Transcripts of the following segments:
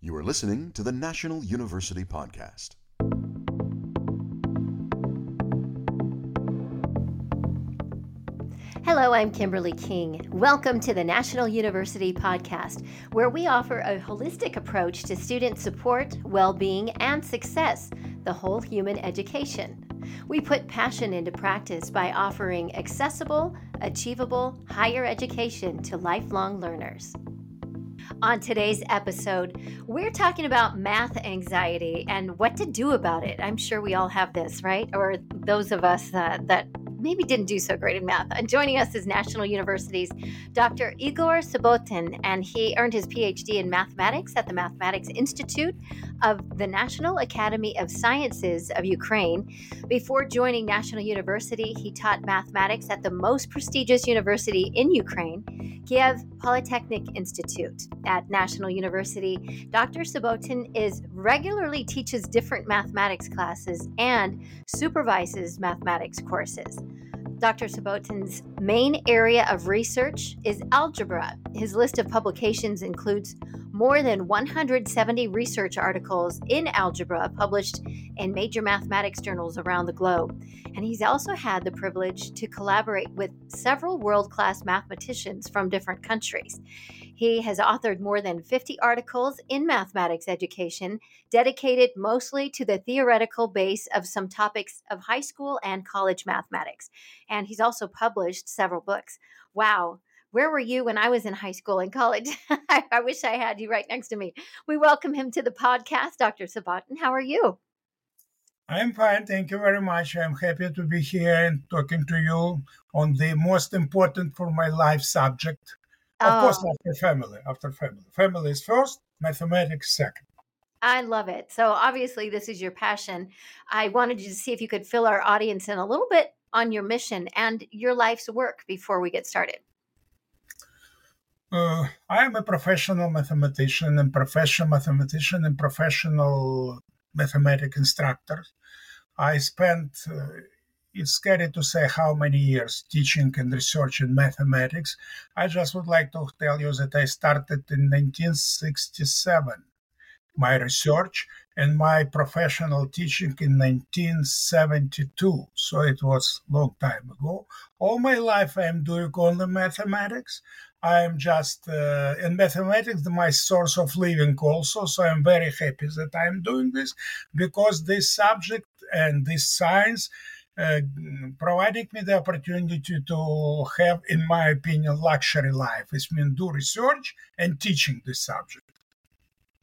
You are listening to the National University Podcast. Hello, I'm Kimberly King. Welcome to the National University Podcast, where we offer a holistic approach to student support, well being, and success, the whole human education. We put passion into practice by offering accessible, achievable higher education to lifelong learners. On today's episode, we're talking about math anxiety and what to do about it. I'm sure we all have this, right? Or those of us uh, that maybe didn't do so great in math. And joining us is National University's Dr. Igor Subbotin, and he earned his PhD in mathematics at the Mathematics Institute of the National Academy of Sciences of Ukraine. Before joining National University, he taught mathematics at the most prestigious university in Ukraine, Kiev Polytechnic Institute. At National University, Dr. Subbotin is regularly teaches different mathematics classes and supervises mathematics courses. Dr. Subbotin's main area of research is algebra. His list of publications includes more than 170 research articles in algebra published in major mathematics journals around the globe. And he's also had the privilege to collaborate with several world class mathematicians from different countries. He has authored more than 50 articles in mathematics education, dedicated mostly to the theoretical base of some topics of high school and college mathematics. And he's also published several books. Wow. Where were you when I was in high school and college? I wish I had you right next to me. We welcome him to the podcast, Dr. Subbotin. How are you? I'm fine. Thank you very much. I'm happy to be here and talking to you on the most important for my life subject, of Oh. course, after family. After family, family is first, mathematics second. I love it. So obviously, this is your passion. I wanted you to see if you could fill our audience in a little bit on your mission and your life's work before we get started. Uh, I am a professional mathematician and professional mathematician and professional mathematic instructor. I spent, uh, it's scary to say how many years teaching and researching mathematics. I just would like to tell you that I started in 1967 my research and my professional teaching in 1972 so it was long time ago all my life i am doing only mathematics i am just uh, in mathematics my source of living also so i'm very happy that i'm doing this because this subject and this science uh, providing me the opportunity to have in my opinion luxury life which means do research and teaching this subject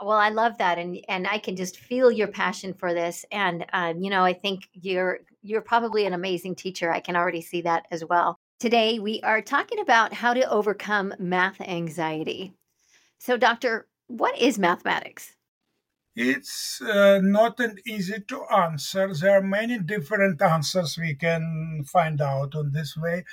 Well, I love that, and and I can just feel your passion for this. And um, you know, I think you're you're probably an amazing teacher. I can already see that as well. Today, we are talking about how to overcome math anxiety. So, doctor, what is mathematics? It's uh, not an easy to answer. There are many different answers we can find out on this way.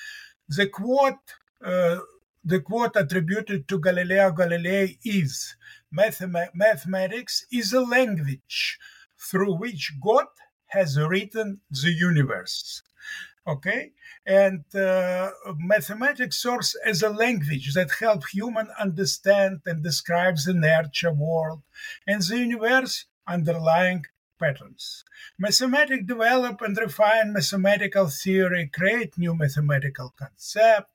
The quote, uh, the quote attributed to Galileo Galilei is "Mathema- mathematics is a language through which God has written the universe. Okay, and uh, mathematics serves as a language that helps human understand and describes the nature world and the universe underlying patterns. Mathematics develop and refine mathematical theory, create new mathematical concept,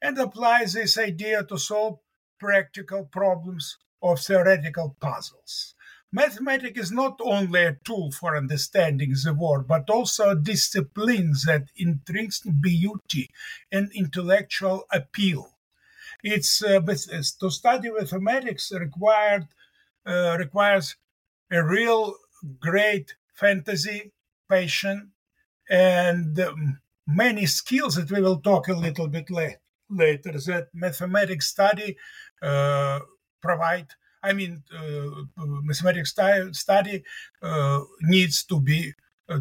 and apply this idea to solve practical problems of theoretical puzzles. Mathematics is not only a tool for understanding the world, but also a discipline that intrinsic beauty and intellectual appeal. It's uh, to study mathematics required uh, requires a real great fantasy, passion, and um, many skills that we will talk a little bit la- later that mathematics study uh, provide. I mean, uh, mathematics stu- study uh, needs to be uh,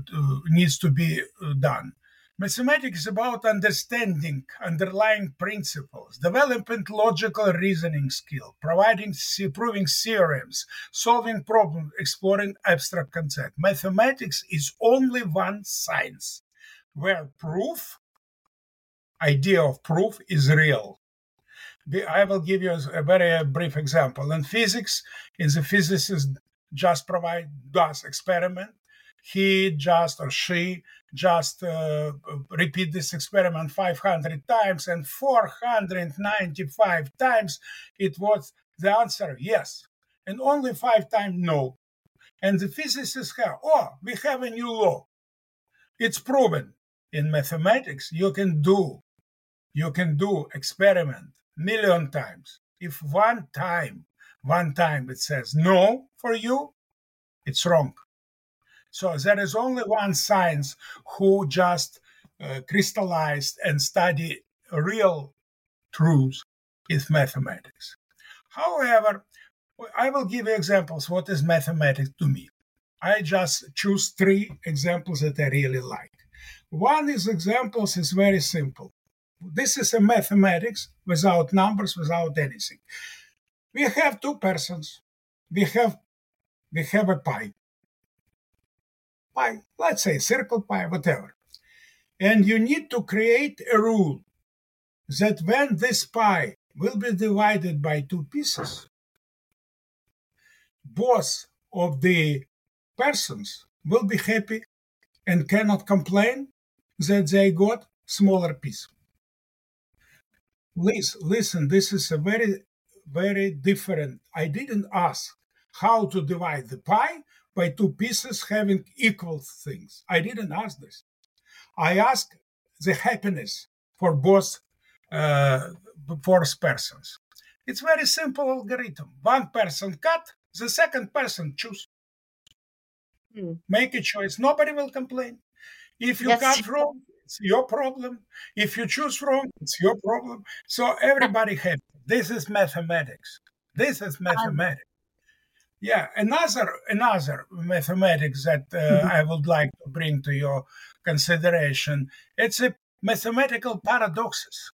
needs to be uh, done. Mathematics is about understanding underlying principles, developing logical reasoning skill, providing proving theorems, solving problems, exploring abstract concepts. Mathematics is only one science where proof, idea of proof, is real. I will give you a very brief example. In physics, is the physicist just provide does experiment. He just or she just uh, repeat this experiment 500 times, and 495 times it was the answer yes, and only five times no. And the physicists have, oh, we have a new law. It's proven in mathematics. You can do, you can do experiment million times. If one time, one time it says no for you, it's wrong. So there is only one science who just uh, crystallized and study real truths is mathematics. However, I will give you examples what is mathematics to me. I just choose three examples that I really like. One is examples is very simple. This is a mathematics without numbers, without anything. We have two persons. We have we have a pie. Pie, let's say circle pie, whatever. And you need to create a rule that when this pie will be divided by two pieces, both of the persons will be happy and cannot complain that they got smaller piece listen, this is a very, very different. I didn't ask how to divide the pie by two pieces having equal things. I didn't ask this. I asked the happiness for both uh, both persons. It's very simple algorithm. One person cut, the second person choose. Hmm. Make a choice. Nobody will complain. If you yes. cut wrong, it's your problem. If you choose wrong, it's your problem. So everybody happy. This is mathematics. This is mathematics. Yeah, another another mathematics that uh, mm-hmm. I would like to bring to your consideration. It's a mathematical paradoxes.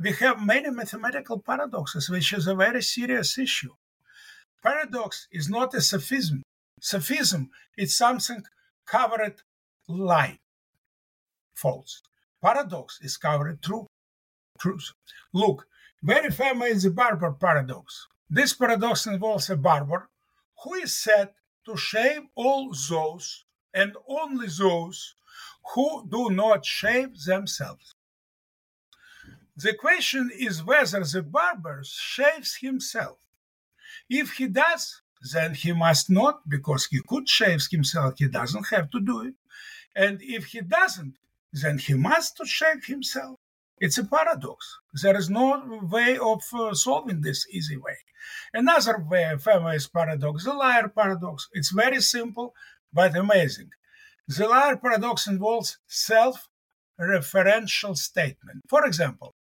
We have many mathematical paradoxes, which is a very serious issue. Paradox is not a sophism. Sophism is something covered lie false. Paradox is covered true. Truth. Look, very famous is the barber paradox. This paradox involves a barber who is said to shave all those and only those who do not shave themselves. The question is whether the barber shaves himself. If he does, then he must not, because he could shave himself, he doesn't have to do it. And if he doesn't, then he must shave himself. It's a paradox. There is no way of uh, solving this easy way. Another way, famous paradox, the liar paradox. It's very simple but amazing. The liar paradox involves self-referential statement. For example,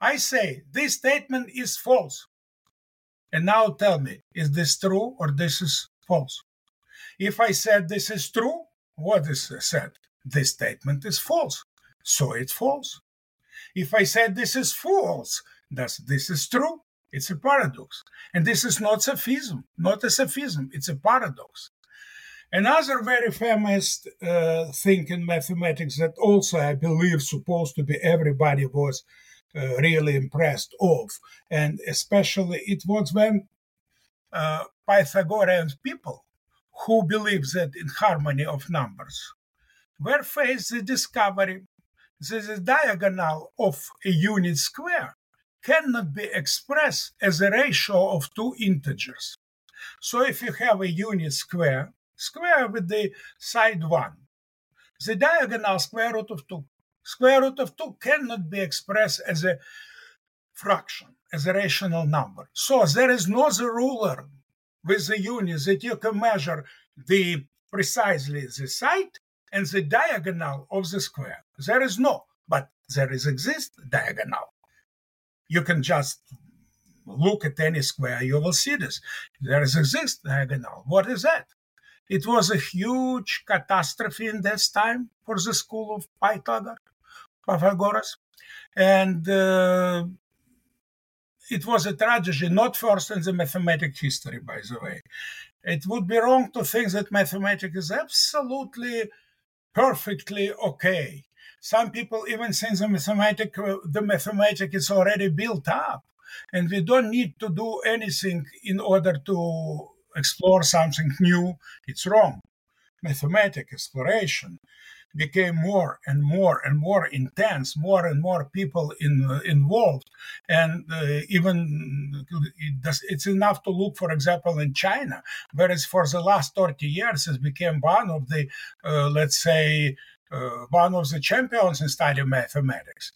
I say this statement is false. And now tell me, is this true or this is false? If I said this is true, what is said? This statement is false. So it's false. If I said this is false, thus this is true, it's a paradox. And this is not sophism, not a sophism, it's a paradox. Another very famous uh, thing in mathematics that also I believe supposed to be everybody was uh, really impressed of, and especially it was when uh, Pythagorean people who believe that in harmony of numbers where faced the discovery that the diagonal of a unit square cannot be expressed as a ratio of two integers. So if you have a unit square, square with the side 1, the diagonal square root of 2. Square root of 2 cannot be expressed as a fraction, as a rational number. So there is no the ruler with the unit that you can measure the precisely the side and the diagonal of the square. There is no, but there is exist diagonal. You can just look at any square, you will see this. There is exist diagonal. What is that? It was a huge catastrophe in this time for the school of Pythagoras. And uh, it was a tragedy, not first in the mathematics history, by the way. It would be wrong to think that mathematics is absolutely perfectly okay. Some people even think the mathematic, uh, the mathematic is already built up. and we don't need to do anything in order to explore something new. It's wrong. Mathematical exploration became more and more and more intense, more and more people in, uh, involved, and uh, even it does, it's enough to look, for example, in China, whereas for the last 30 years it became one of the, uh, let's say, uh, one of the champions in study mathematics.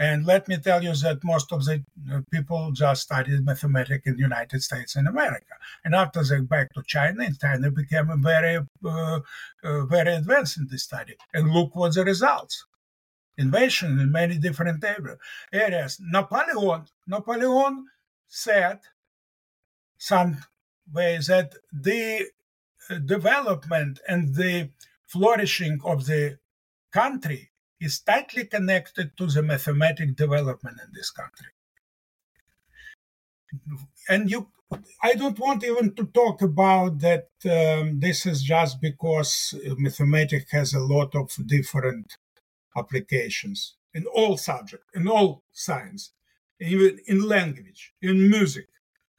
And let me tell you that most of the uh, people just studied mathematics in the United States and America. And after they back to China, and China became very, uh, uh, very advanced in this study. And look what the results. Invasion in many different areas. Napoleon, Napoleon said some way that the uh, development and the flourishing of the country is tightly connected to the mathematic development in this country. And you, I don't want even to talk about that. Um, this is just because mathematics has a lot of different applications in all subjects, in all science, even in language, in music,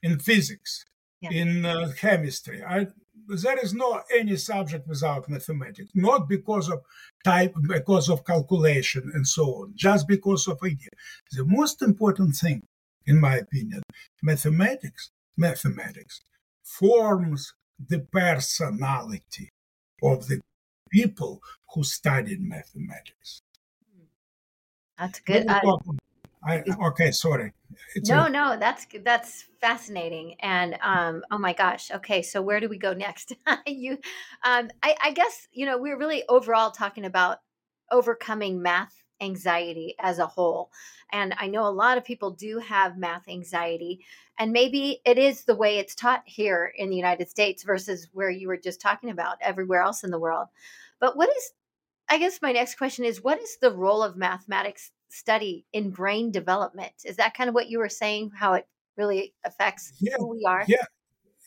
in physics, yeah. in uh, chemistry. I, there is no any subject without mathematics, not because of type, because of calculation and so on, just because of idea. The most important thing, in my opinion, mathematics, mathematics forms the personality of the people who studied mathematics. That's good. I, okay, sorry. It's no, a, no, that's that's fascinating. And um, oh my gosh, okay, so where do we go next? you, um, I, I guess you know we're really overall talking about overcoming math anxiety as a whole. And I know a lot of people do have math anxiety, and maybe it is the way it's taught here in the United States versus where you were just talking about everywhere else in the world. But what is, I guess my next question is what is the role of mathematics study in brain development. Is that kind of what you were saying? How it really affects yeah, who we are? Yeah,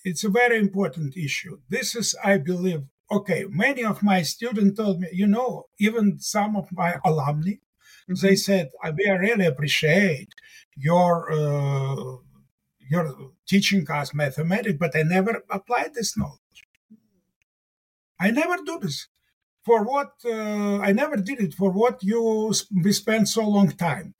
it's a very important issue. This is, I believe, okay. Many of my students told me, you know, even some of my alumni, mm-hmm. they said, I really appreciate your. Uh, your teaching us mathematics, but I never applied this knowledge. I never do this for what uh, I never did it for what you we spent so long time.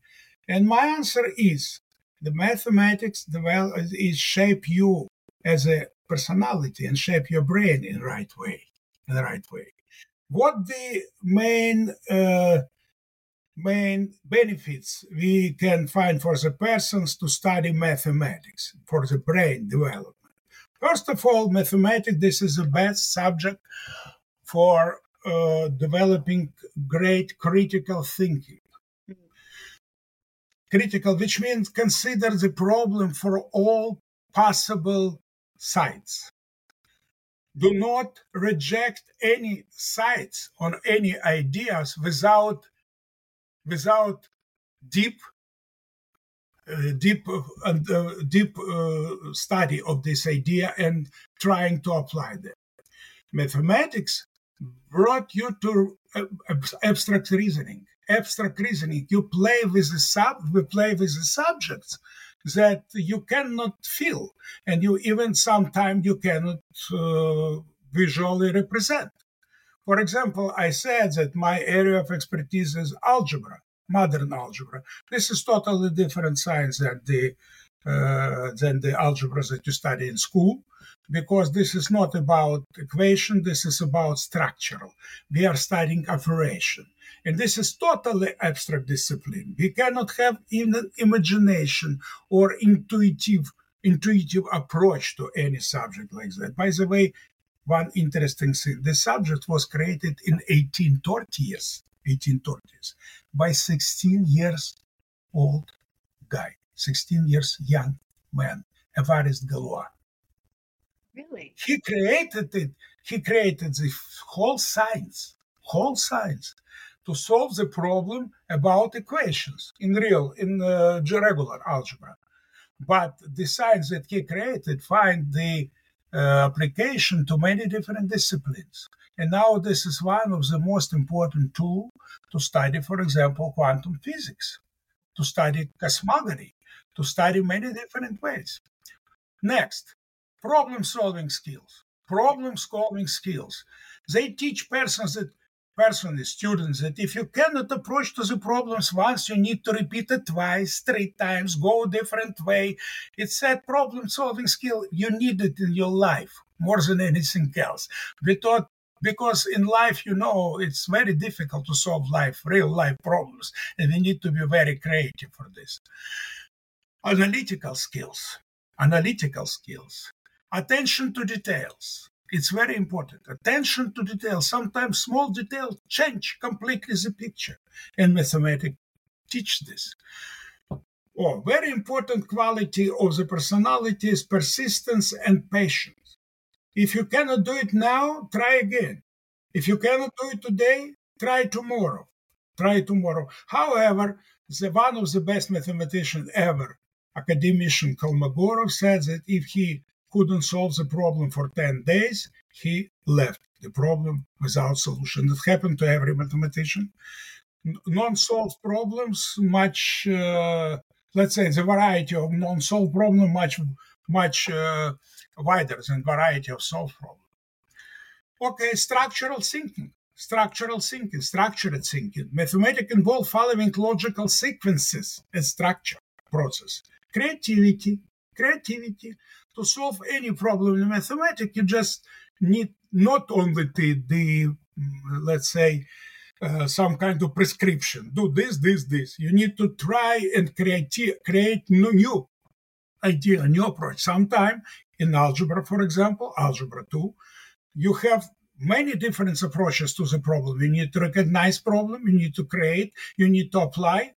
And my answer is the mathematics well is shape you as a personality and shape your brain in the right way, in the right way. What the main uh, main benefits we can find for the persons to study mathematics for the brain development? First of all, mathematics this is the best subject for uh, developing great critical thinking. Critical, which means consider the problem for all possible sides. Do not reject any sides on any ideas without without deep uh, deep uh, uh, deep uh, study of this idea and trying to apply them. Mathematics brought you to uh, abstract reasoning. Abstract reasoning. You play with the sub. We play with the subjects that you cannot feel, and you even sometimes you cannot uh, visually represent. For example, I said that my area of expertise is algebra, modern algebra. This is totally different science than the Uh, than the algebra that you study in school because this is not about equation, this is about structural. We are studying operation. And this is totally abstract discipline. We cannot have even imagination or intuitive intuitive approach to any subject like that. By the way, one interesting thing, the subject was created in 1830s, 1830s, by 16 years old guy, 16 years young man, Évariste Galois. Really? He created it. He created the whole science, whole science, to solve the problem about equations in real, in uh, regular algebra. But the science that he created find the uh, application to many different disciplines. And now this is one of the most important tools to study, for example, quantum physics, to study cosmogony, to study many different ways. Next, problem solving skills. Problem solving skills. They teach persons that person, students, that if you cannot approach to the problems once, you need to repeat it twice, three times, go a different way. It's that problem solving skill. You need it in your life more than anything else. We thought because in life, you know, it's very difficult to solve life, real life problems, and we need to be very creative for this. Analytical skills, analytical skills, attention to details, it's very important. Attention to details. Sometimes small details change completely the picture. And mathematics teach this. Oh, very important quality of the personality is persistence and patience. If you cannot do it now, try again. If you cannot do it today, try tomorrow. Try tomorrow. However, the one of the best mathematicians ever, academician Kolmogorov, said that if he couldn't solve the problem for 10 days, he left the problem without solution. That happened to every mathematician. Non-solved problems, much, uh, let's say, the variety of non-solved problems much, much uh, wider than variety of solved problems. Okay, structural thinking. Structural thinking, structured thinking. Mathematics involve following logical sequences and structure process. Creativity, creativity, to solve any problem in mathematics, you just need not only the, the let's say, uh, some kind of prescription. Do this, this, this. You need to try and create create new, idea, new approach. Sometime in algebra, for example, algebra two, you have many different approaches to the problem. You need to recognize problem. You need to create. You need to apply.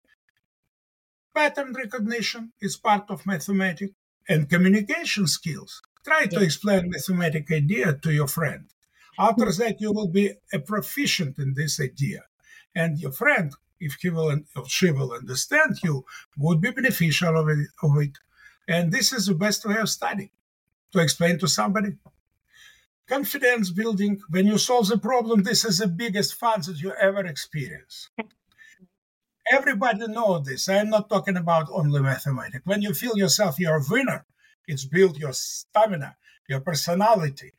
Pattern recognition is part of mathematics and communication skills. Try to explain mathematic idea to your friend. After hmm. that, you will be a proficient in this idea. And your friend, if he will or she will understand you, would be beneficial of it, of it. And this is the best way of studying, to explain to somebody. Confidence building, when you solve the problem, this is the biggest fun that you ever experience. Everybody knows this. I'm not talking about only mathematics. When you feel yourself you're a winner, it's built your stamina, your personality.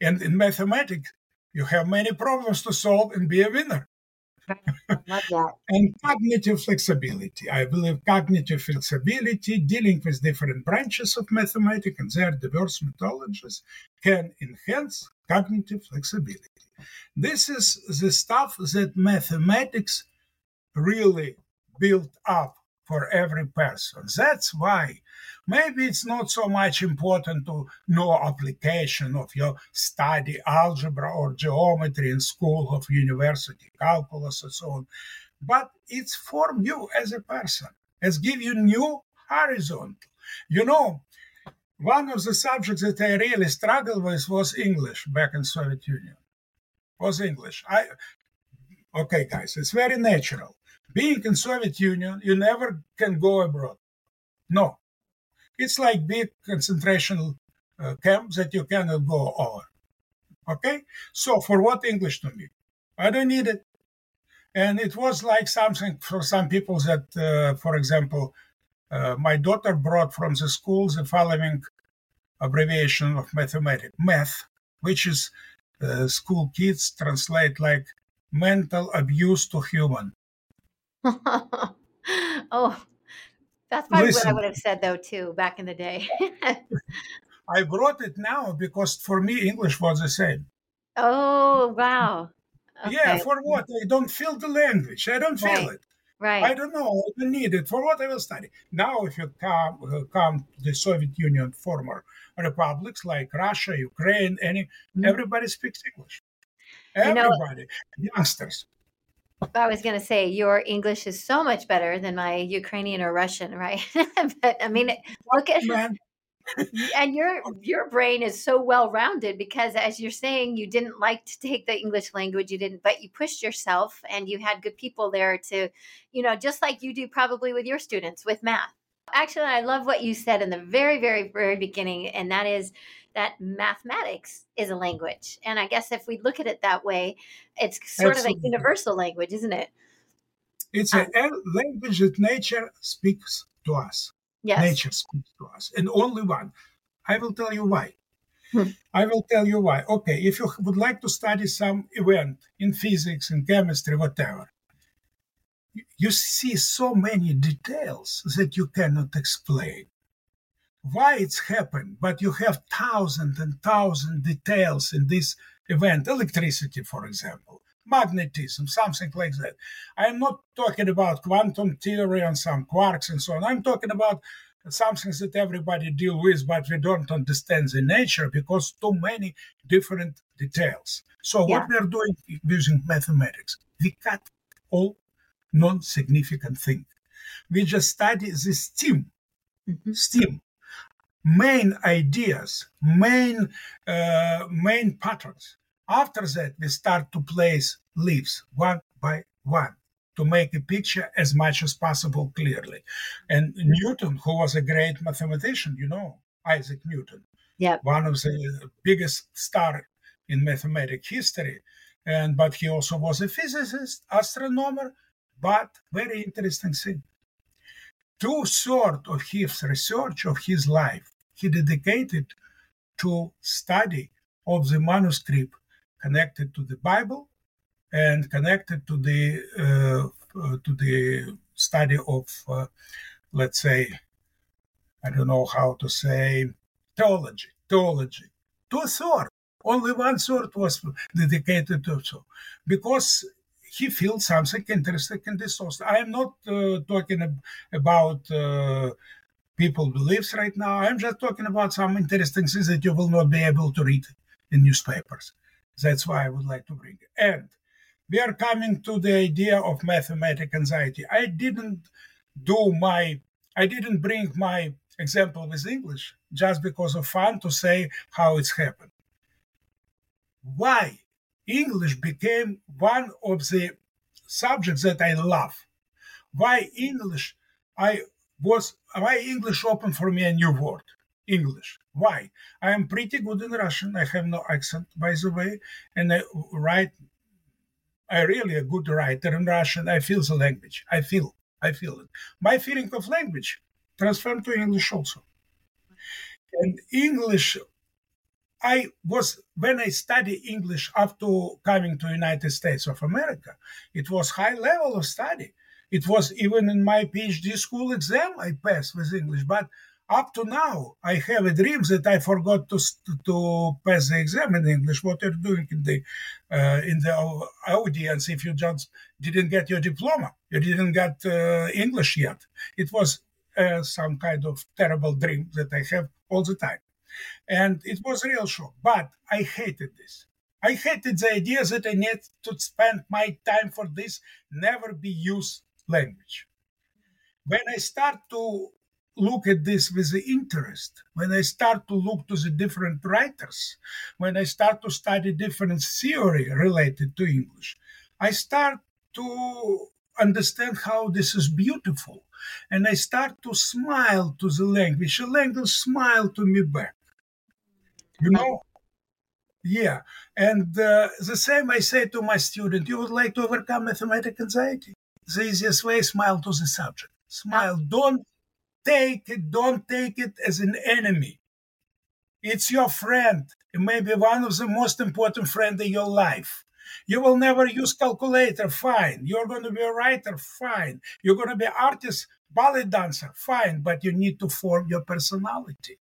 And in mathematics, you have many problems to solve and be a winner. And cognitive flexibility. I believe cognitive flexibility, dealing with different branches of mathematics and their diverse methodologies, can enhance cognitive flexibility. This is the stuff that mathematics really built up for every person. That's why maybe it's not so much important to know application of your study algebra or geometry in school of university, calculus and so on, but it's form you as a person. It's give you new horizon. You know, one of the subjects that I really struggled with was English back in Soviet Union. Was English. I okay, guys, it's very natural being in Soviet Union, you never can go abroad. No, it's like big concentration uh, camps that you cannot go over. Okay, so for what English to me? I don't need it. And it was like something for some people that, uh, for example, uh, my daughter brought from the school the following abbreviation of mathematics, math, which is uh, school kids translate like mental abuse to human. oh, that's probably Listen, what I would have said though too back in the day. I brought it now because for me English was the same. Oh wow! Okay. Yeah, for what? I don't feel the language. I don't feel right. it. Right. I don't know. I don't need it. For what I will study. Now, if you come uh, come to the Soviet Union former republics like Russia, Ukraine, any mm-hmm. everybody speaks English. Everybody, you know, youngsters. I was going to say your English is so much better than my Ukrainian or Russian, right? but I mean, look at and your oh. your brain is so well rounded because as you're saying you didn't like to take the english language you didn't but you pushed yourself and you had good people there to you know just like you do probably with your students with math. Actually i love what you said in the very very very beginning and that is that mathematics is a language. And I guess if we look at it that way, it's sort Absolutely. of a universal language, isn't it? It's um, a language that nature speaks to us. Yes. Nature speaks to us, and only one. I will tell you why. Hmm. I will tell you why. Okay, if you would like to study some event in physics, in chemistry, whatever, you see so many details that you cannot explain why it's happened, but you have thousand and thousand details in this event, electricity, for example, magnetism, something like that. I'm not talking about quantum theory and some quarks and so on. I'm talking about something that everybody deal with, but we don't understand the nature because too many different details. So Yeah. what we are doing using mathematics, we cut all non-significant thing. We just study the steam, Mhm. steam, main ideas, main uh, main patterns. After that, we start to place leaves one by one to make the picture as much as possible clearly. And Newton, who was a great mathematician, you know, Isaac Newton, Yep. one of the biggest star in mathematics history, and but he also was a physicist, astronomer, but very interesting thing. Two thirds of his research of his life he dedicated to study of the manuscript connected to the Bible and connected to the uh, uh, to the study of uh, let's say I don't know how to say theology theology. Two thirds only one third was dedicated to so. Because he feels something interesting in this source. I am not uh, talking ab- about uh, people beliefs right now. I'm just talking about some interesting things that you will not be able to read in newspapers. That's why I would like to bring it. And we are coming to the idea of mathematic anxiety. I didn't do my, I didn't bring my example with English just because of fun to say how it's happened. Why English became one of the subjects that I love. Why English, I was, why English opened for me a new word. English. Why? I am pretty good in Russian. I have no accent, by the way, and I write. I really a good writer in Russian. I feel the language. I feel. I feel it. My feeling of language transformed to English also. And English, I was when I studied English to coming to United States of America. It was high level of study. It was even in my PhD school exam I passed with English, but up to now, I have a dream that I forgot to to pass the exam in English. What you're doing in the uh, in the audience if you just didn't get your diploma, you didn't get uh, English yet. It was uh, some kind of terrible dream that I have all the time, and it was real shock. But I hated this. I hated the idea that I need to spend my time for this never be used language. When I start to look at this with the interest, when I start to look to the different writers, when I start to study different theory related to English, I start to understand how this is beautiful. And I start to smile to the language. The language smile to me back. You know? Yeah. And uh, the same I say to my student, you would like to overcome mathematical anxiety. The easiest way, smile to the subject. Smile. Don't take it, don't take it as an enemy. It's your friend. It may be one of the most important friends in your life. You will never use calculator, fine. You're going to be a writer, fine. You're going to be artist, ballet dancer, fine. But you need to form your personality.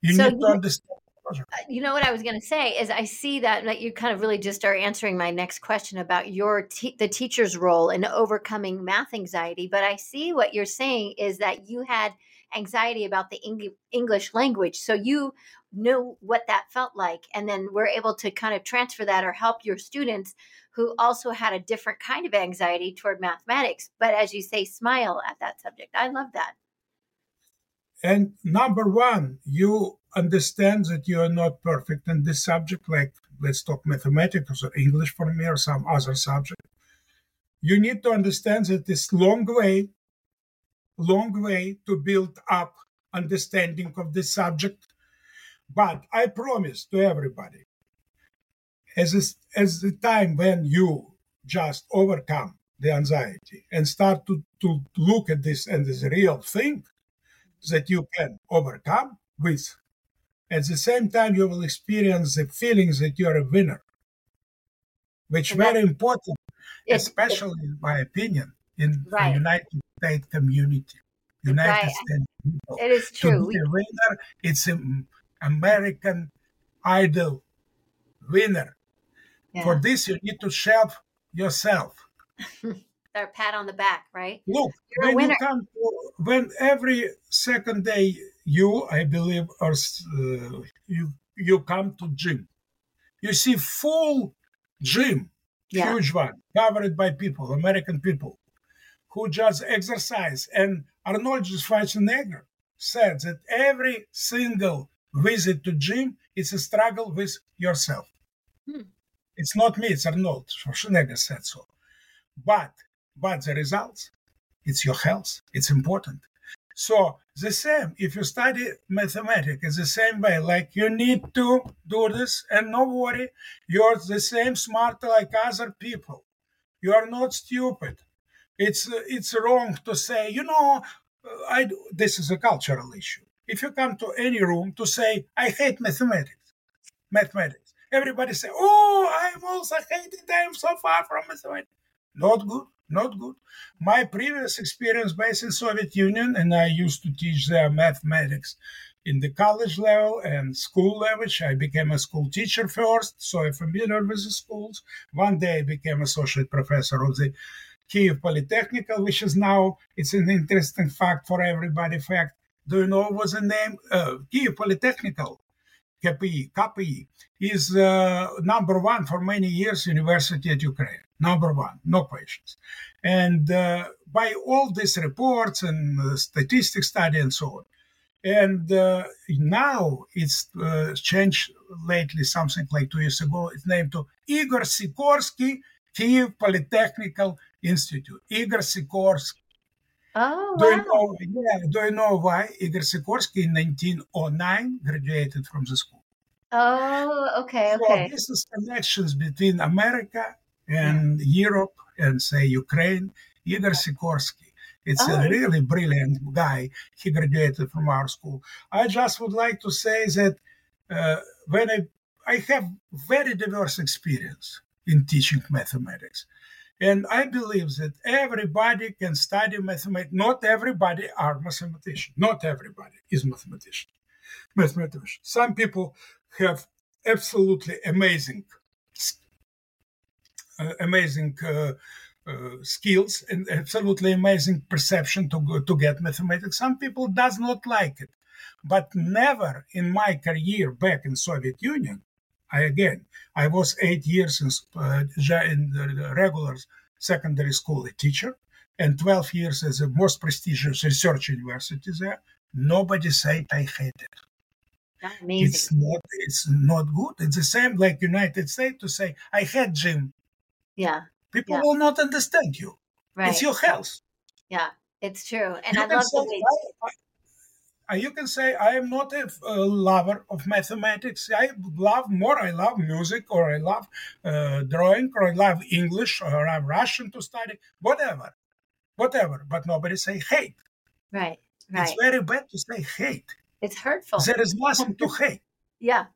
You So need to understand. Uh, you know what I was going to say is I see that that you kind of really just are answering my next question about your te- the teacher's role in overcoming math anxiety. But I see what you're saying is that you had anxiety about the Eng- English language, so you knew what that felt like, and then we're able to kind of transfer that or help your students who also had a different kind of anxiety toward mathematics. But as you say, smile at that subject. I love that. And number one, you understand that you are not perfect in this subject, like let's talk mathematics or English for me or some other subject. You need to understand that it's long way, long way to build up understanding of this subject. But I promise to everybody, as as the time when you just overcome the anxiety and start to, to look at this and this real thing, that you can overcome with. At the same time, you will experience the feelings that you're a winner, which very important, especially in my opinion, in Right. the United States community. United Right. States people. it is To true. be a winner, it's an American idol winner. Yeah. For this, you need to shelf yourself. Our pat on the back, right? Look, You're when you come, to, when every second day you, I believe, or uh, you you come to gym, you see full gym, Yeah. huge one, covered by people, American people, who just exercise. And Arnold Schwarzenegger said that every single visit to gym is a struggle with yourself. Hmm. It's not me, it's Arnold Schwarzenegger said so. But but the results, it's your health. It's important. So the same, if you study mathematics, it's the same way. Like you need to do this, and no worry, you're the same smart like other people. You are not stupid. It's it's wrong to say, you know, I this is a cultural issue. If you come to any room to say, I hate mathematics, mathematics, everybody say, oh, I'm also hating. I'm so far from mathematics. Not good, not good. My previous experience based in Soviet Union, and I used to teach there mathematics in the college level and school level. I became a school teacher first, so I'm familiar with the schools. One day I became associate professor of the Kiev Polytechnical, which is now, it's an interesting fact for everybody. Fact, do you know what's the name? Uh, Kiev Polytechnical, KPI, KPI, is uh, number one for many years university at Ukraine. Number one, no questions. And uh, by all these reports and uh, statistics study and so on. And uh, now it's uh, changed lately, something like two years ago. It's named to Igor Sikorsky Kiev Polytechnical Institute. Igor Sikorsky. Oh, Do you wow. know? Yeah, do you know why Igor Sikorsky in 1909 graduated from the school? Oh, okay, So okay. this is connections between America and Europe and say Ukraine. Igor Sikorsky. It's Oh. a really brilliant guy. He graduated from our school. I just would like to say that uh, when I I have very diverse experience in teaching mathematics. And I believe that everybody can study mathematics. Not everybody are mathematicians. Not everybody is mathematician. Mathematician. Some people have absolutely amazing, amazing uh, uh, skills and absolutely amazing perception to go, to get mathematics. Some people does not like it, but never in my career back in Soviet Union. I again, I was eight years in, uh, in the regular secondary school a teacher, and 12 years as the most prestigious research university there. Nobody said I hate it That's amazing. it's not it's not good it's the same like united states to say i had gym yeah, people Yeah. will not understand you right. it's your health Yeah, it's true. And you I can love say, the way. I, I, you can say i am not a, a lover of mathematics i love more i love music or i love uh, drawing or i love english or i love russian to study whatever whatever but nobody say hate Right, right. it's very bad to say hate It's hurtful. there is nothing to hate Yeah,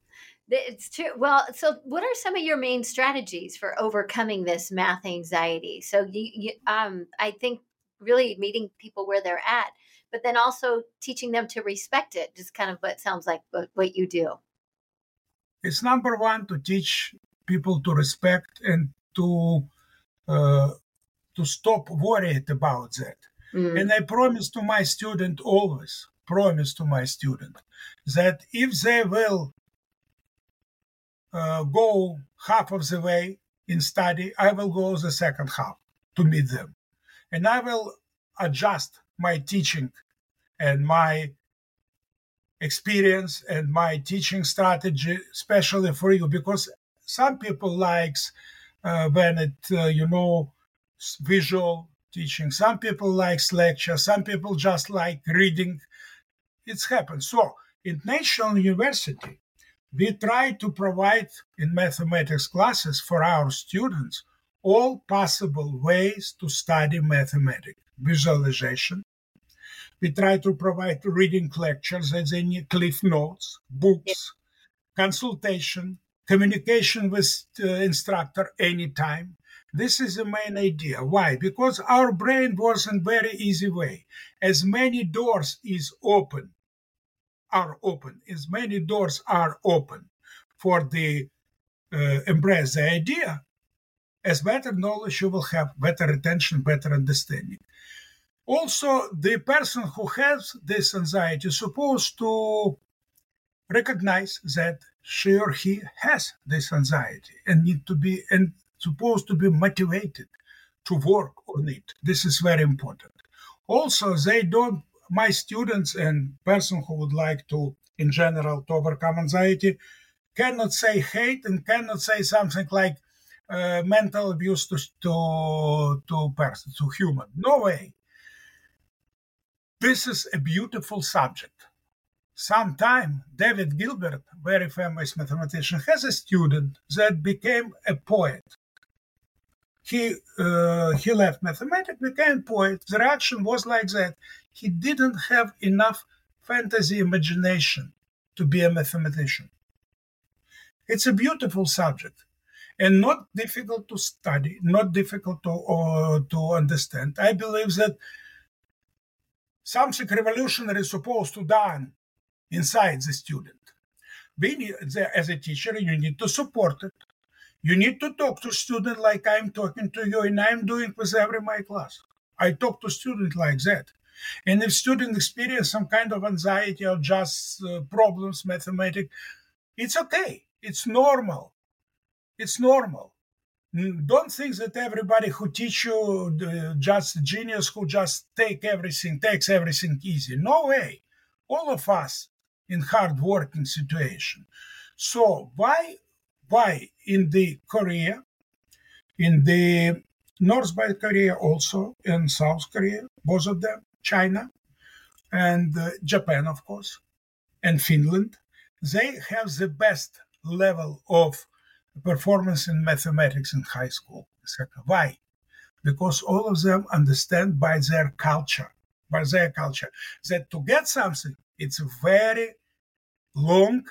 it's true. Well, so what are some of your main strategies for overcoming this math anxiety? So you, you um, I think really meeting people where they're at, but then also teaching them to respect it. Just kind of what sounds like what, what you do. it's number one to teach people to respect and to uh, to stop worried about that Mm, and i promise to my student always promise to my student that if they will uh, go half of the way in study i will go the second half to meet them. And i will adjust my teaching and my experience and my teaching strategy especially for you because some people likes uh, when it uh, you know visual teaching. Some people likes lecture. Some people just like reading. It's happened. So in national university we try to provide in mathematics classes for our students all possible ways to study mathematics visualization We try to provide reading lectures as any cliff notes, books, consultation, communication with the instructor anytime. This is the main idea. Why? Because our brain works in very easy way. As many doors is open, are open, as many doors are open for the uh, embrace the idea, as better knowledge you will have, better retention, better understanding. Also, the person who has this anxiety is supposed to recognize that she or he has this anxiety and need to be and supposed to be motivated to work on it. This is very important. Also, they don't my students and person who would like to in general to overcome anxiety cannot say hate and cannot say something like uh, mental abuse to to to person to human. No way. This is a beautiful subject. Sometime david gilbert very famous mathematician has a student that became a poet. He uh, he left mathematics became poet. The reaction was like that he didn't have enough fantasy imagination to be a mathematician it's a beautiful subject and not difficult to study, not difficult to, uh, to understand. I believe that something revolutionary is supposed to done inside the student. Need, as a teacher, you need to support it. You need to talk to student like I'm talking to you, and I'm doing with every my class. I talk to student like that. And if student experience some kind of anxiety or just uh, problems, mathematics, it's okay it's normal. It's normal. Don't think that everybody who teach you just genius who just take everything takes everything easy. No way. All of us in hard working situation. So why why in the Korea, in the North by Korea also, and South Korea, both of them, China, and uh, Japan, of course, and Finland, they have the best level of performance in mathematics in high school. Why? Because all of them understand by their culture, by their culture, that to get something, it's a very long,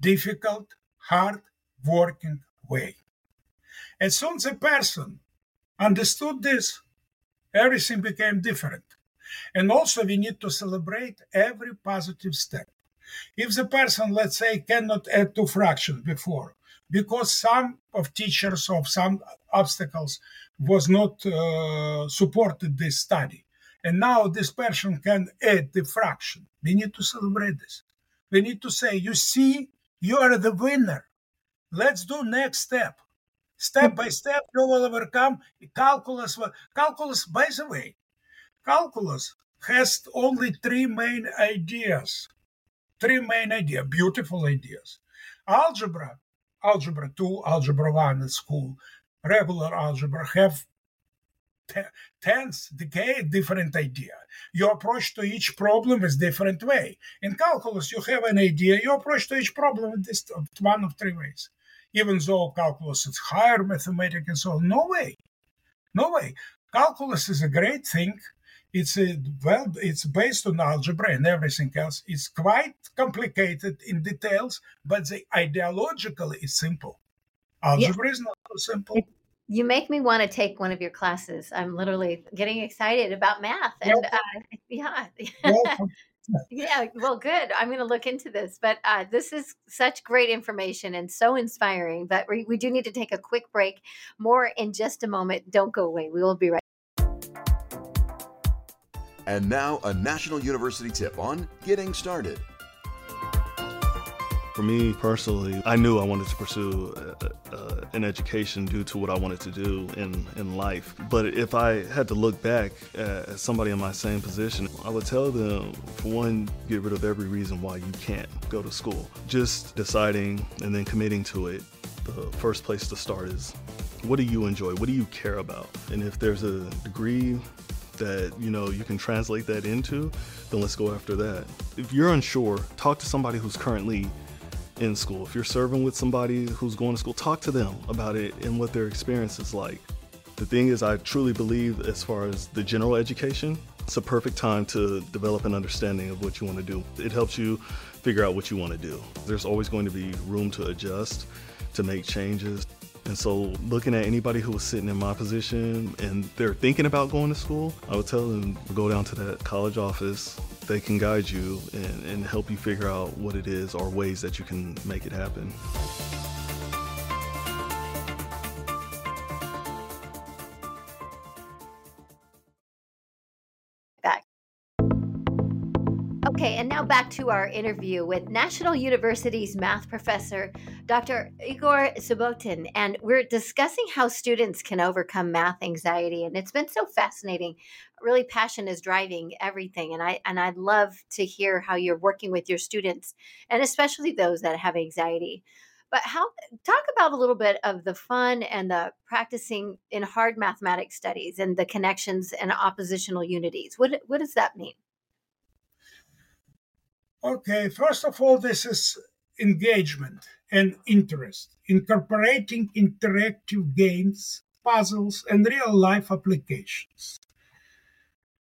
difficult, hard working way. As soon as a person understood this, everything became different. And also, we need to celebrate every positive step. If the person, let's say, cannot add two fractions before, because some of teachers of some obstacles was not uh, supported this study, and now this person can add the fraction, we need to celebrate this. We need to say, you see, you are the winner. Let's do next step. Step by step, you will overcome calculus. Calculus, by the way, calculus has only three main ideas three main ideas, beautiful ideas. Algebra, algebra 2, algebra 1 at school, regular algebra have tens, decade different idea. Your approach to each problem is different way. In calculus, you have an idea. Your approach to each problem is one of three ways. Even though calculus is higher mathematics and so on, no way, no way. Calculus is a great thing it's a, well, it's based on algebra and everything else. It's quite complicated in details, but the ideologically is simple. Algebra yeah. is not so simple. you make me want to take one of your classes. I'm literally getting excited about math, and uh, yeah, yeah. Well, good. I'm going to look into this, but uh, this is such great information and so inspiring. But we, we do need to take a quick break. More in just a moment. Don't go away. We will be right. And now, a National University tip on getting started. For me personally, I knew I wanted to pursue uh, uh, an education due to what I wanted to do in, in life. But if I had to look back at somebody in my same position, I would tell them, for one, get rid of every reason why you can't go to school. Just deciding and then committing to it. The first place to start is what do you enjoy? What do you care about? And if there's a degree that you know you can translate that into, then let's go after that. If you're unsure, talk to somebody who's currently in school. If you're serving with somebody who's going to school, talk to them about it and what their experience is like. The thing is, I truly believe, as far as the general education, It's a perfect time to develop an understanding of what you want to do. It helps you figure out what you want to do. There's always going to be room to adjust, to make changes. And so, looking at anybody who was sitting in my position and they're thinking about going to school, I would tell them go down to that college office. They can guide you and, and help you figure out what it is or ways that you can make it happen. To our interview with National University's math professor, Dr. Igor Subbotin. And we're discussing how students can overcome math anxiety. And it's been so fascinating. Really, passion is driving everything. And I and I'd love to hear how you're working with your students, and especially those that have anxiety. But how talk about a little bit of the fun and the practicing in hard mathematics studies and the connections and oppositional unities. What what does that mean? Okay, first of all, this is engagement and interest, incorporating interactive games, puzzles, and real life applications.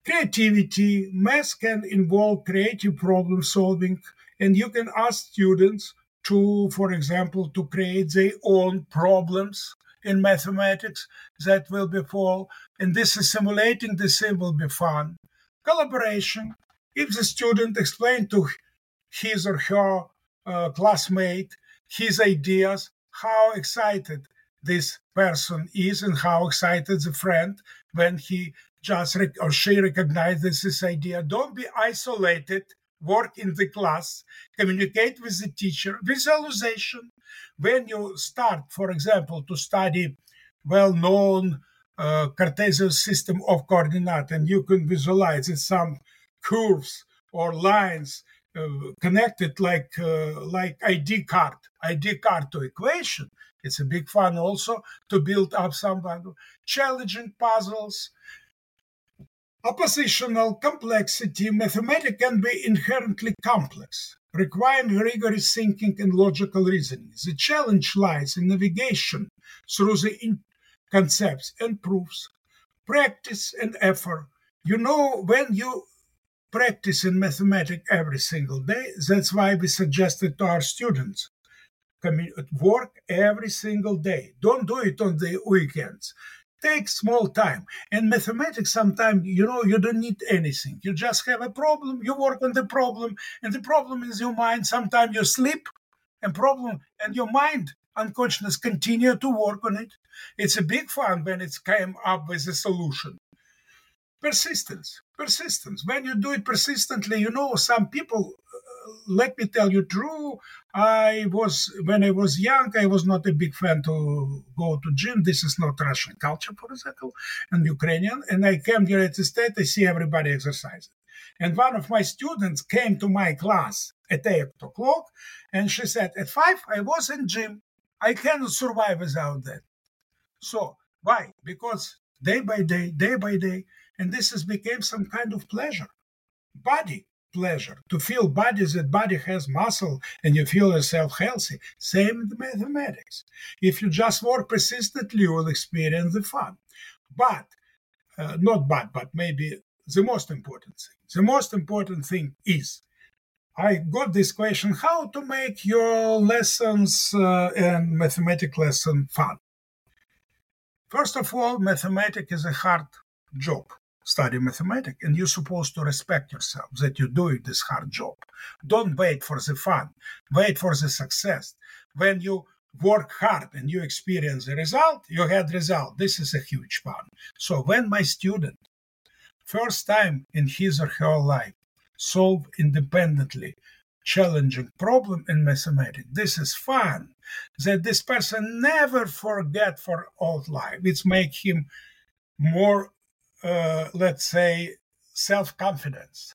Creativity, math can involve creative problem solving, and you can ask students to, for example, to create their own problems in mathematics that will be full, and this is simulating the same will be fun. Collaboration, if the student explained to his or her uh, classmate his ideas, how excited this person is, and how excited the friend when he just rec- or she recognizes this idea. Don't be isolated. Work in the class, communicate with the teacher. Visualization. When you start, for example, to study well-known uh, Cartesian system of coordinate, and you can visualize it, some curves or lines uh, connected like uh, like ID card, ID card to equation. It's a big fun also to build up some challenging puzzles. Oppositional complexity, mathematics can be inherently complex, requiring rigorous thinking and logical reasoning. The challenge lies in navigation through the concepts and proofs, practice and effort. You know, when you practice in mathematics every single day, that's why we suggested to our students Come at work every single day. Don't do it on the weekends. Take small time. And mathematics, sometimes, you know, you don't need anything. You just have a problem, you work on the problem, and the problem is your mind. Sometimes you sleep and problem, and your mind, unconsciousness, continue to work on it. It's a big fun when it came up with a solution. Persistence, persistence. When you do it persistently, you know, some people uh, let me tell you true i was when i was young i was not a big fan to go to gym. This is not russian culture for example and ukrainian. And i came here at the state i see everybody exercising. And one of my students came to my class at 8 o'clock and she said at 5 i was in gym. I cannot survive without that. So why? Because day by day day by day and this has become some kind of pleasure body pleasure. To feel body that body has muscle and you feel yourself healthy same the mathematics. If you just work persistently you will experience the fun. But uh, not but but maybe the most important thing. The most important thing is i got this question how to make your lessons uh, and mathematics lesson fun? First of all mathematics is a hard job study mathematics and you're supposed to respect yourself that you're doing this hard job. Don't wait for the fun. Wait for the success. When you work hard and you experience the result you had result. This is a huge fun. So when my student first time in his or her life solve independently challenging problem in mathematics this is fun. That this person never forget for all life. It's make him more uh, let's say, self confidence.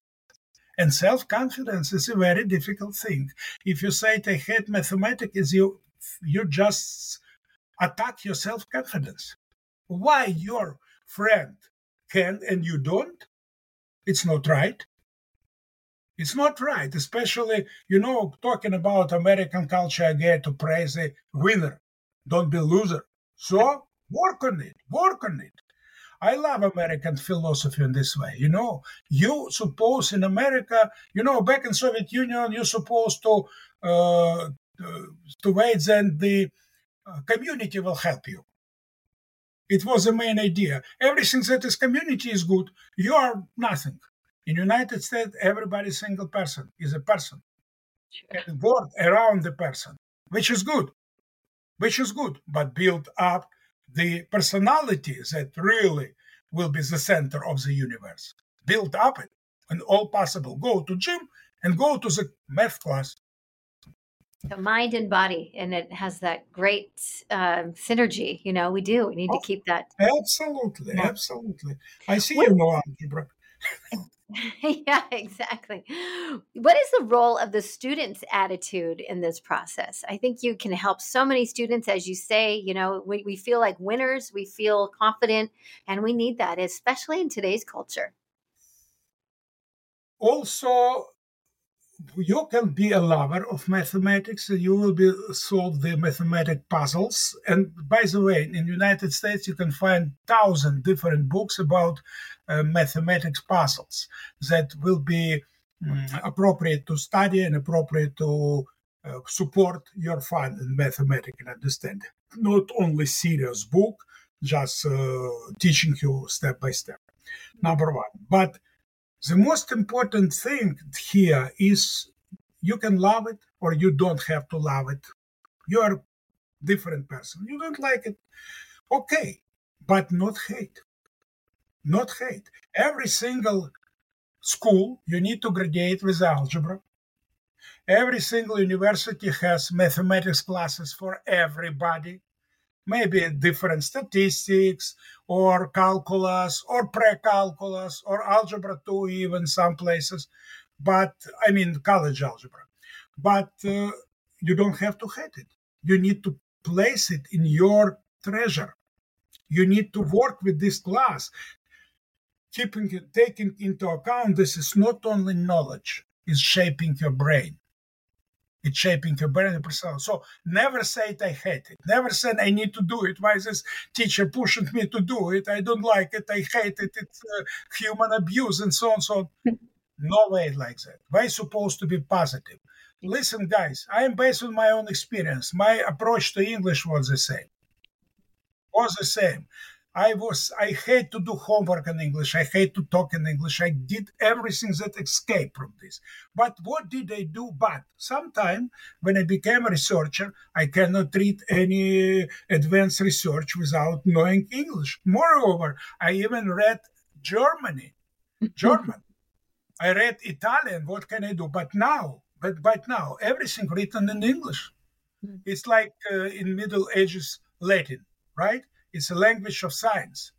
And self confidence is a very difficult thing. If you say I hate mathematics, you you just attack your self confidence. Why your friend can and you don't? It's not right. It's not right, especially, you know, talking about American culture again to praise a winner. Don't be loser. So work on it, work on it. I love American philosophy in this way. You know, you suppose in America, you know, back in Soviet Union, you're supposed to uh, to wait that the uh, community will help you. It was the main idea. Everything that is community is good. You are nothing. In United States, everybody single person is a person. Sure. And work around the person, which is good, which is good, but build up the personality that really will be the center of the universe. Build up it and all possible. Go to gym and go to the math class. The mind and body, and it has that great uh, synergy. You know, we do. We need to keep that. Absolutely, yeah. absolutely. I see you know algebra. yeah, exactly. What is the role of the student's attitude in this process? I think you can help so many students, as you say, you know, we, we feel like winners, we feel confident, and we need that, especially in today's culture. Also, you can be a lover of mathematics and you will be solve the mathematic puzzles and by the way in united states you can find thousand different books about uh, mathematics puzzles that will be um, appropriate to study and appropriate to uh, support your fun in mathematics and understanding. Not only serious book just uh, teaching you step by step. Number one. But the most important thing here is you can love it or you don't have to love it. You're a different person. You don't like it. Okay, but not hate. Not hate. Every single school, you need to graduate with algebra. Every single university has mathematics classes for everybody maybe different statistics or calculus or pre-calculus or algebra 2 even some places. But i mean college algebra. But uh, you don't have to hate it. You need to place it in your treasure. You need to work with this class keeping taking into account this is not only knowledge it's shaping your brain it's shaping your brain and personality. So never say it, I hate it. Never say I need to do it. Why is this teacher pushing me to do it? I don't like it. I hate it. It's uh, human abuse and so on. So on. no way like that. Why supposed to be positive? Listen, guys, I am based on my own experience. My approach to English was the same. Was the same. I was I hate to do homework in English. I hate to talk in English. I did everything that escaped from this. But what did I do? But sometime when I became a researcher, I cannot read any advanced research without knowing English. Moreover, I even read Germany, German. I read Italian. What can I do? But now, but but now, everything written in English. Hmm. It's like uh, in Middle Ages Latin, right? It's a language of science.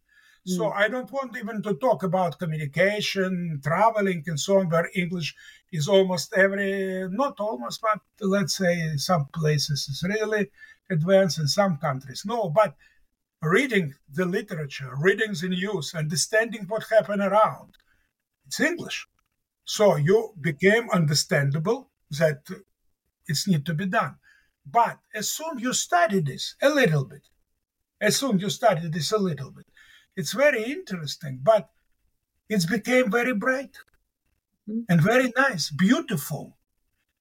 Mm. So I don't want even to talk about communication, traveling, and so on, where English is almost every, not almost, but let's say some places is really advanced in some countries. No, but reading the literature, readings in news, understanding what happened around, it's English. So you became understandable that it's need to be done. But as soon you study this a little bit, as soon you study this a little bit. It's very interesting, but it became very bright mm-hmm. and very nice, beautiful.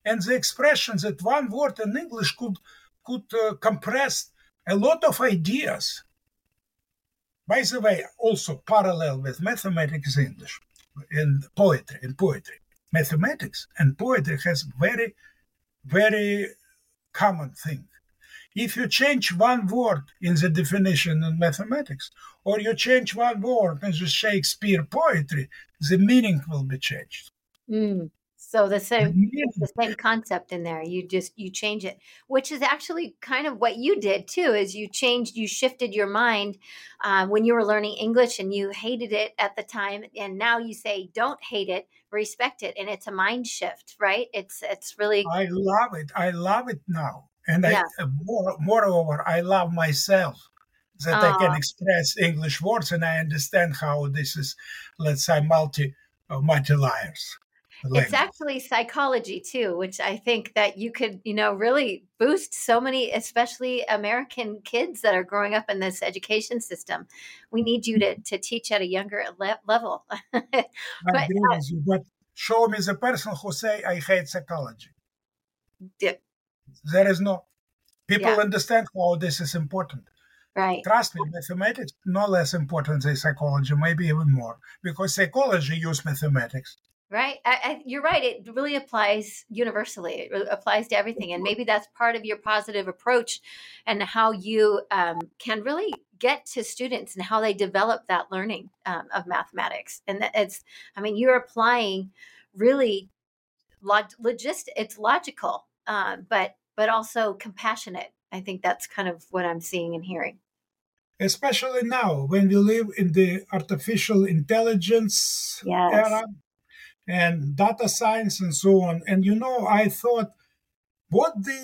And the expressions that one word in English could could uh, compress a lot of ideas. By the way, also parallel with mathematics English in poetry in poetry. Mathematics and poetry has very, very common thing if you change one word in the definition in mathematics, or you change one word in the Shakespeare poetry, the meaning will be changed. Mm. So the same the same concept in there. You just you change it, which is actually kind of what you did too. Is you changed, you shifted your mind uh, when you were learning English and you hated it at the time, and now you say don't hate it, respect it, and it's a mind shift, right? It's it's really. I love it. I love it now and yeah. I, uh, more, moreover, I love myself that I can express English words and I understand how this is, let's say, multi uh, multi layers. language. It's actually psychology too, which I think that you could, you know, really boost so many, especially American kids that are growing up in this education system. We need you to, to teach at a younger le- level. I but agree uh, with you, but show me the person who say I hate psychology. Yeah. There is no. People Yeah. understand how this is important. right, Trust me, mathematics no less important than psychology, maybe even more, because psychology use mathematics. right. I, I, you're right. It really applies universally. It really applies to everything, and maybe that's part of your positive approach, and how you um, can really get to students and how they develop that learning um, of mathematics. And that it's, I mean, you're applying really log- logist. It's logical, um, but but also compassionate. I think that's kind of what I'm seeing and hearing. especially now when we live in the artificial intelligence Yes. era and data science and so on and you know i thought what the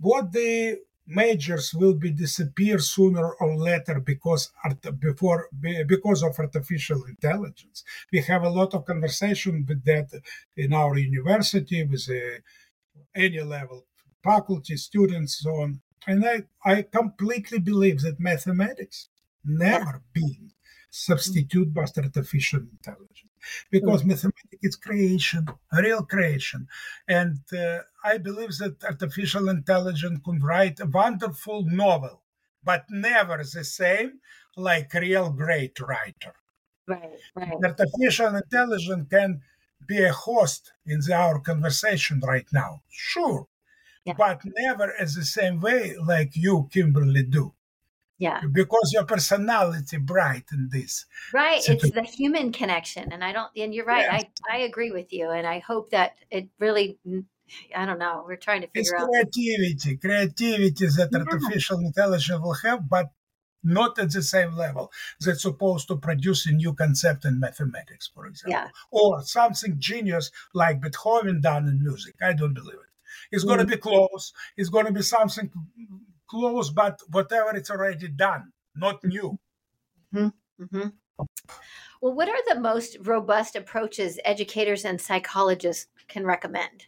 what the majors will be disappear sooner or later because art- before because of artificial intelligence we have a lot of conversation with that in our university with the any level faculty students so on and I, I completely believe that mathematics never been substitute by artificial intelligence because mathematics is creation, real creation. And uh, I believe that artificial intelligence could write a wonderful novel, but never the same like real great writer. Right. Right. Artificial intelligence can be a host in the, our conversation right now, sure, Yeah. but never as the same way like you, Kimberly, do. Yeah. Because your personality bright in this. Right. So It's the human connection. And I don't, and you're right. Yes. I, I agree with you. And I hope that it really, I don't know. We're trying to It's figure out. creativity, creativity that Yeah. artificial intelligence will have, but not at the same level that's supposed to produce a new concept in mathematics, for example, Yeah. or something genius like Beethoven done in music. I don't believe it. It's going to Mm. be close. It's going to be something close, but whatever it's already done, not new. hmm Well, what are the most robust approaches educators and psychologists can recommend?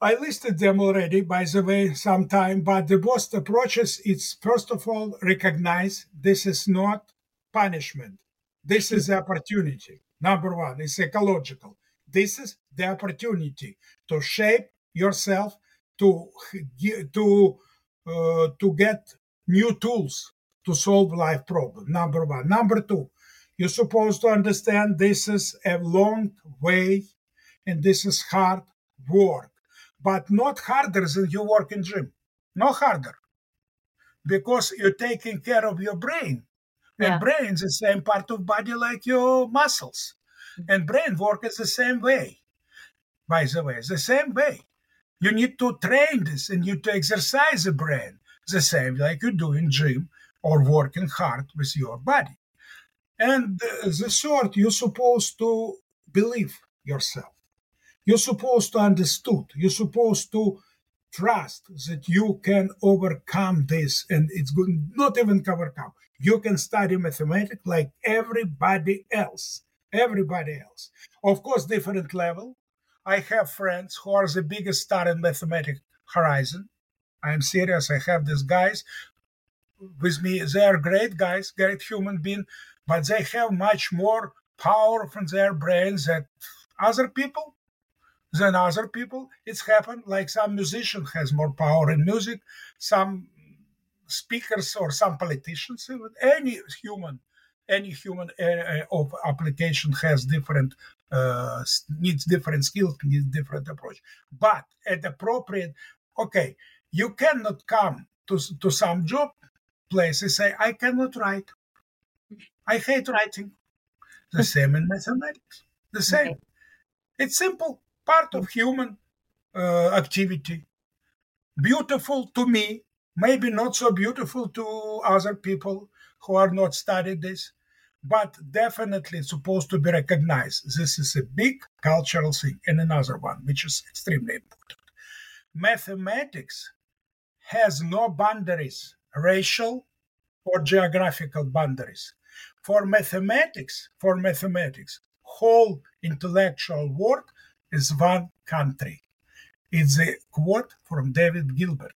I listed them already, by the way, sometime, but the best approaches is first of all, recognize this is not punishment. This is the opportunity. Number one, it's ecological. This is the opportunity to shape yourself, to to uh, to get new tools to solve life problem. Number one. Number two, you're supposed to understand this is a long way, and this is hard work but not harder than you work in gym. No harder. Because you're taking care of your brain. Yeah. And brain is the same part of body like your muscles. Mm-hmm. And brain work is the same way. By the way, the same way. You need to train this and you need to exercise the brain the same like you do in gym or working hard with your body. And the third, you're supposed to believe yourself. You're supposed to understood. You're supposed to trust that you can overcome this, and it's good. Not even overcome. You can study mathematics like everybody else. Everybody else. Of course, different level. I have friends who are the biggest star in mathematics horizon. I'm serious. I have these guys with me. They are great guys, great human being, but they have much more power from their brains than other people than other people. It's happened like some musician has more power in music, some speakers or some politicians, any human, any human uh, of application has different uh, needs different skills, needs different approach. But at appropriate, okay, you cannot come to to some job place and say I cannot write. I hate writing. The same in mathematics. The same. Right. It's simple, part of human uh, activity. Beautiful to me, maybe not so beautiful to other people who are not studied this, but definitely supposed to be recognized. This is a big cultural thing. And another one, which is extremely important. Mathematics has no boundaries, racial or geographical boundaries. For mathematics, for mathematics, whole intellectual world is one country. It's a quote from David Gilbert.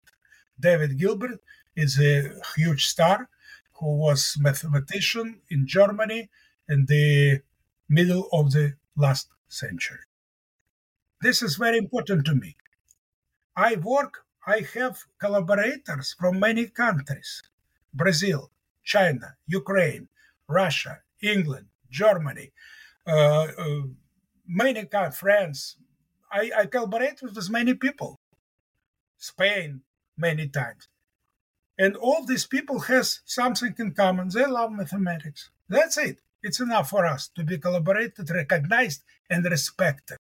David Gilbert is a huge star who was mathematician in Germany in the middle of the last century. This is very important to me. I work, I have collaborators from many countries Brazil, China, Ukraine, Russia, England, Germany, uh, uh, many countries, France. I, I collaborate with as many people. Spain, many times. And all these people has something in common. They love mathematics. That's it. It's enough for us to be collaborated, recognized, and respected.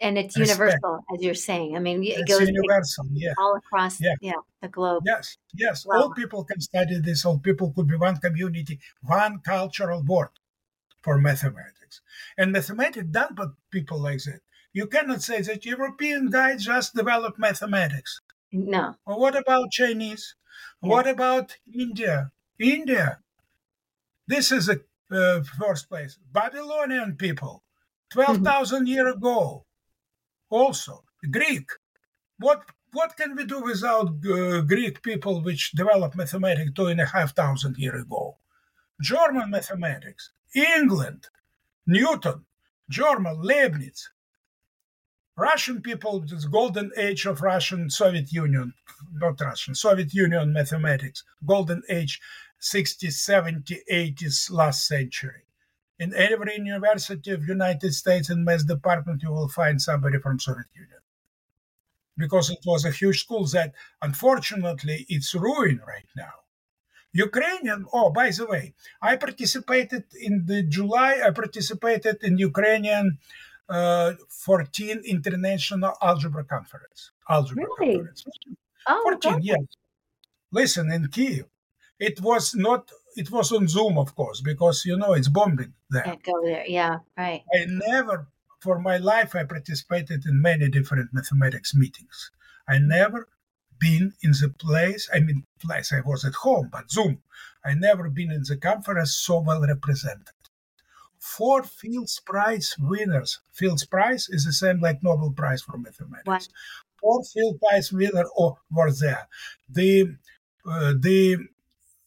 And it's Respect. universal, as you're saying. I mean, it it's goes universal, yeah. all across yeah. yeah. the globe. Yes, yes. Wow. All people can study this. All people could be one community, one cultural board for mathematics. And mathematics done by people like that. You cannot say that European guys just developed mathematics. No. Well, what about Chinese? Yeah. What about India? India. This is a uh, first place. Babylonian people, 12,000 mm-hmm. years ago. Also, Greek. What what can we do without uh, Greek people which developed mathematics two and a half thousand years ago? German mathematics, England, Newton, German, Leibniz, Russian people, this golden age of Russian Soviet Union, not Russian, Soviet Union mathematics, golden age 60s, 70s, 80s last century. In every university of United States and math department, you will find somebody from Soviet Union. Because it was a huge school that unfortunately it's ruined right now. Ukrainian, oh, by the way, I participated in the July, I participated in Ukrainian uh, 14 International Algebra Conference. Algebra really? Conference. Oh, 14, yes. Listen, in Kiev, it was not, it was on Zoom, of course, because, you know, it's bombing there. Can't go there, yeah, right. I never, for my life, I participated in many different mathematics meetings. I never been in the place, I mean, place I was at home, but Zoom. I never been in the conference so well represented four Fields Prize winners. Fields Prize is the same like Nobel Prize for mathematics. Four Fields Prize winners oh, were there. The uh, the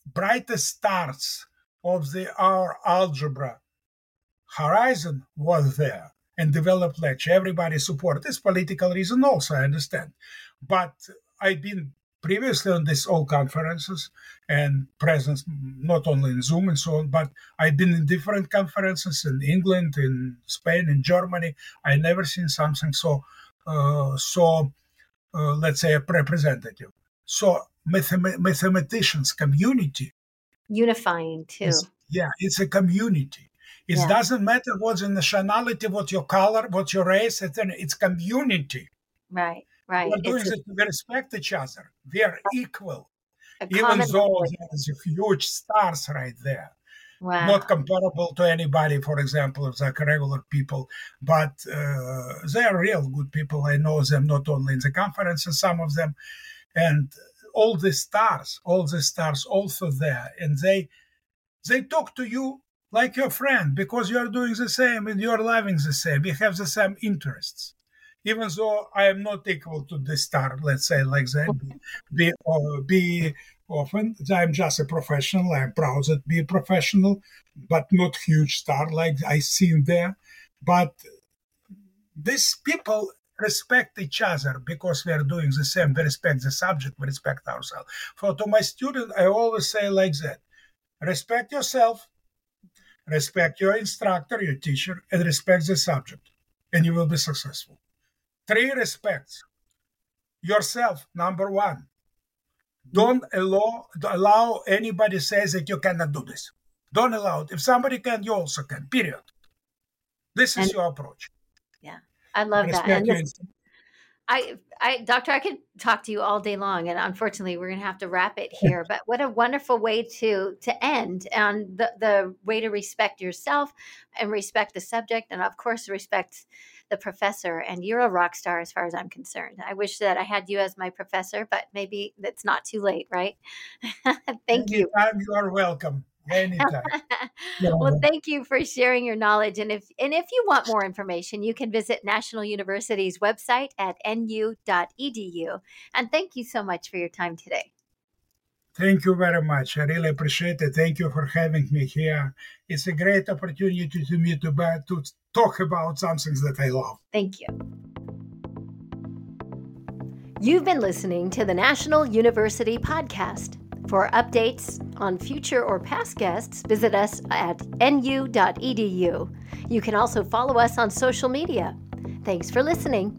brightest stars of the our algebra horizon was there and developed lecture. Everybody supported this political reason also, I understand. But I've been previously on these all conferences and presence not only in Zoom and so on, but I've been in different conferences in England, in Spain, in Germany. I never seen something so uh, so uh, let's say representative. So mathem- mathematicians community unifying too. Is, yeah, it's a community. It yeah. doesn't matter what's your nationality, what your color, what your race. It's community. Right. Right. We're doing it. We respect each other. We are equal. Even though there's huge stars right there. Wow. Not comparable to anybody, for example, like regular people, but uh, they are real good people. I know them not only in the conferences, some of them, and all the stars, all the stars also there, and they they talk to you like your friend because you are doing the same and you are loving the same. We have the same interests even though I am not equal to the star, let's say like that, be, uh, be often. I'm just a professional. I'm proud to be a professional, but not huge star like I seen there. But these people respect each other because we are doing the same. We respect the subject, we respect ourselves. For to my student, I always say like that: respect yourself, respect your instructor, your teacher, and respect the subject, and you will be successful three respects. Yourself number one. Don't allow allow anybody says that you cannot do this. Don't allow it. If somebody can you also can period. This is and, your approach. Yeah i love Respect that this, I, I, doctor, I could talk to you all day long, and unfortunately, we're going to have to wrap it here. But what a wonderful way to to end, and the the way to respect yourself and respect the subject, and of course, respect the professor, and you're a rock star as far as I'm concerned. I wish that I had you as my professor, but maybe it's not too late, right? Thank you. Anytime you are welcome. anytime. well, thank you for sharing your knowledge. And if and if you want more information, you can visit National University's website at nu.edu. And thank you so much for your time today. Thank you very much. I really appreciate it. Thank you for having me here. It's a great opportunity to me to, to talk about something that I love. Thank you. You've been listening to the National University Podcast. For updates on future or past guests, visit us at nu.edu. You can also follow us on social media. Thanks for listening.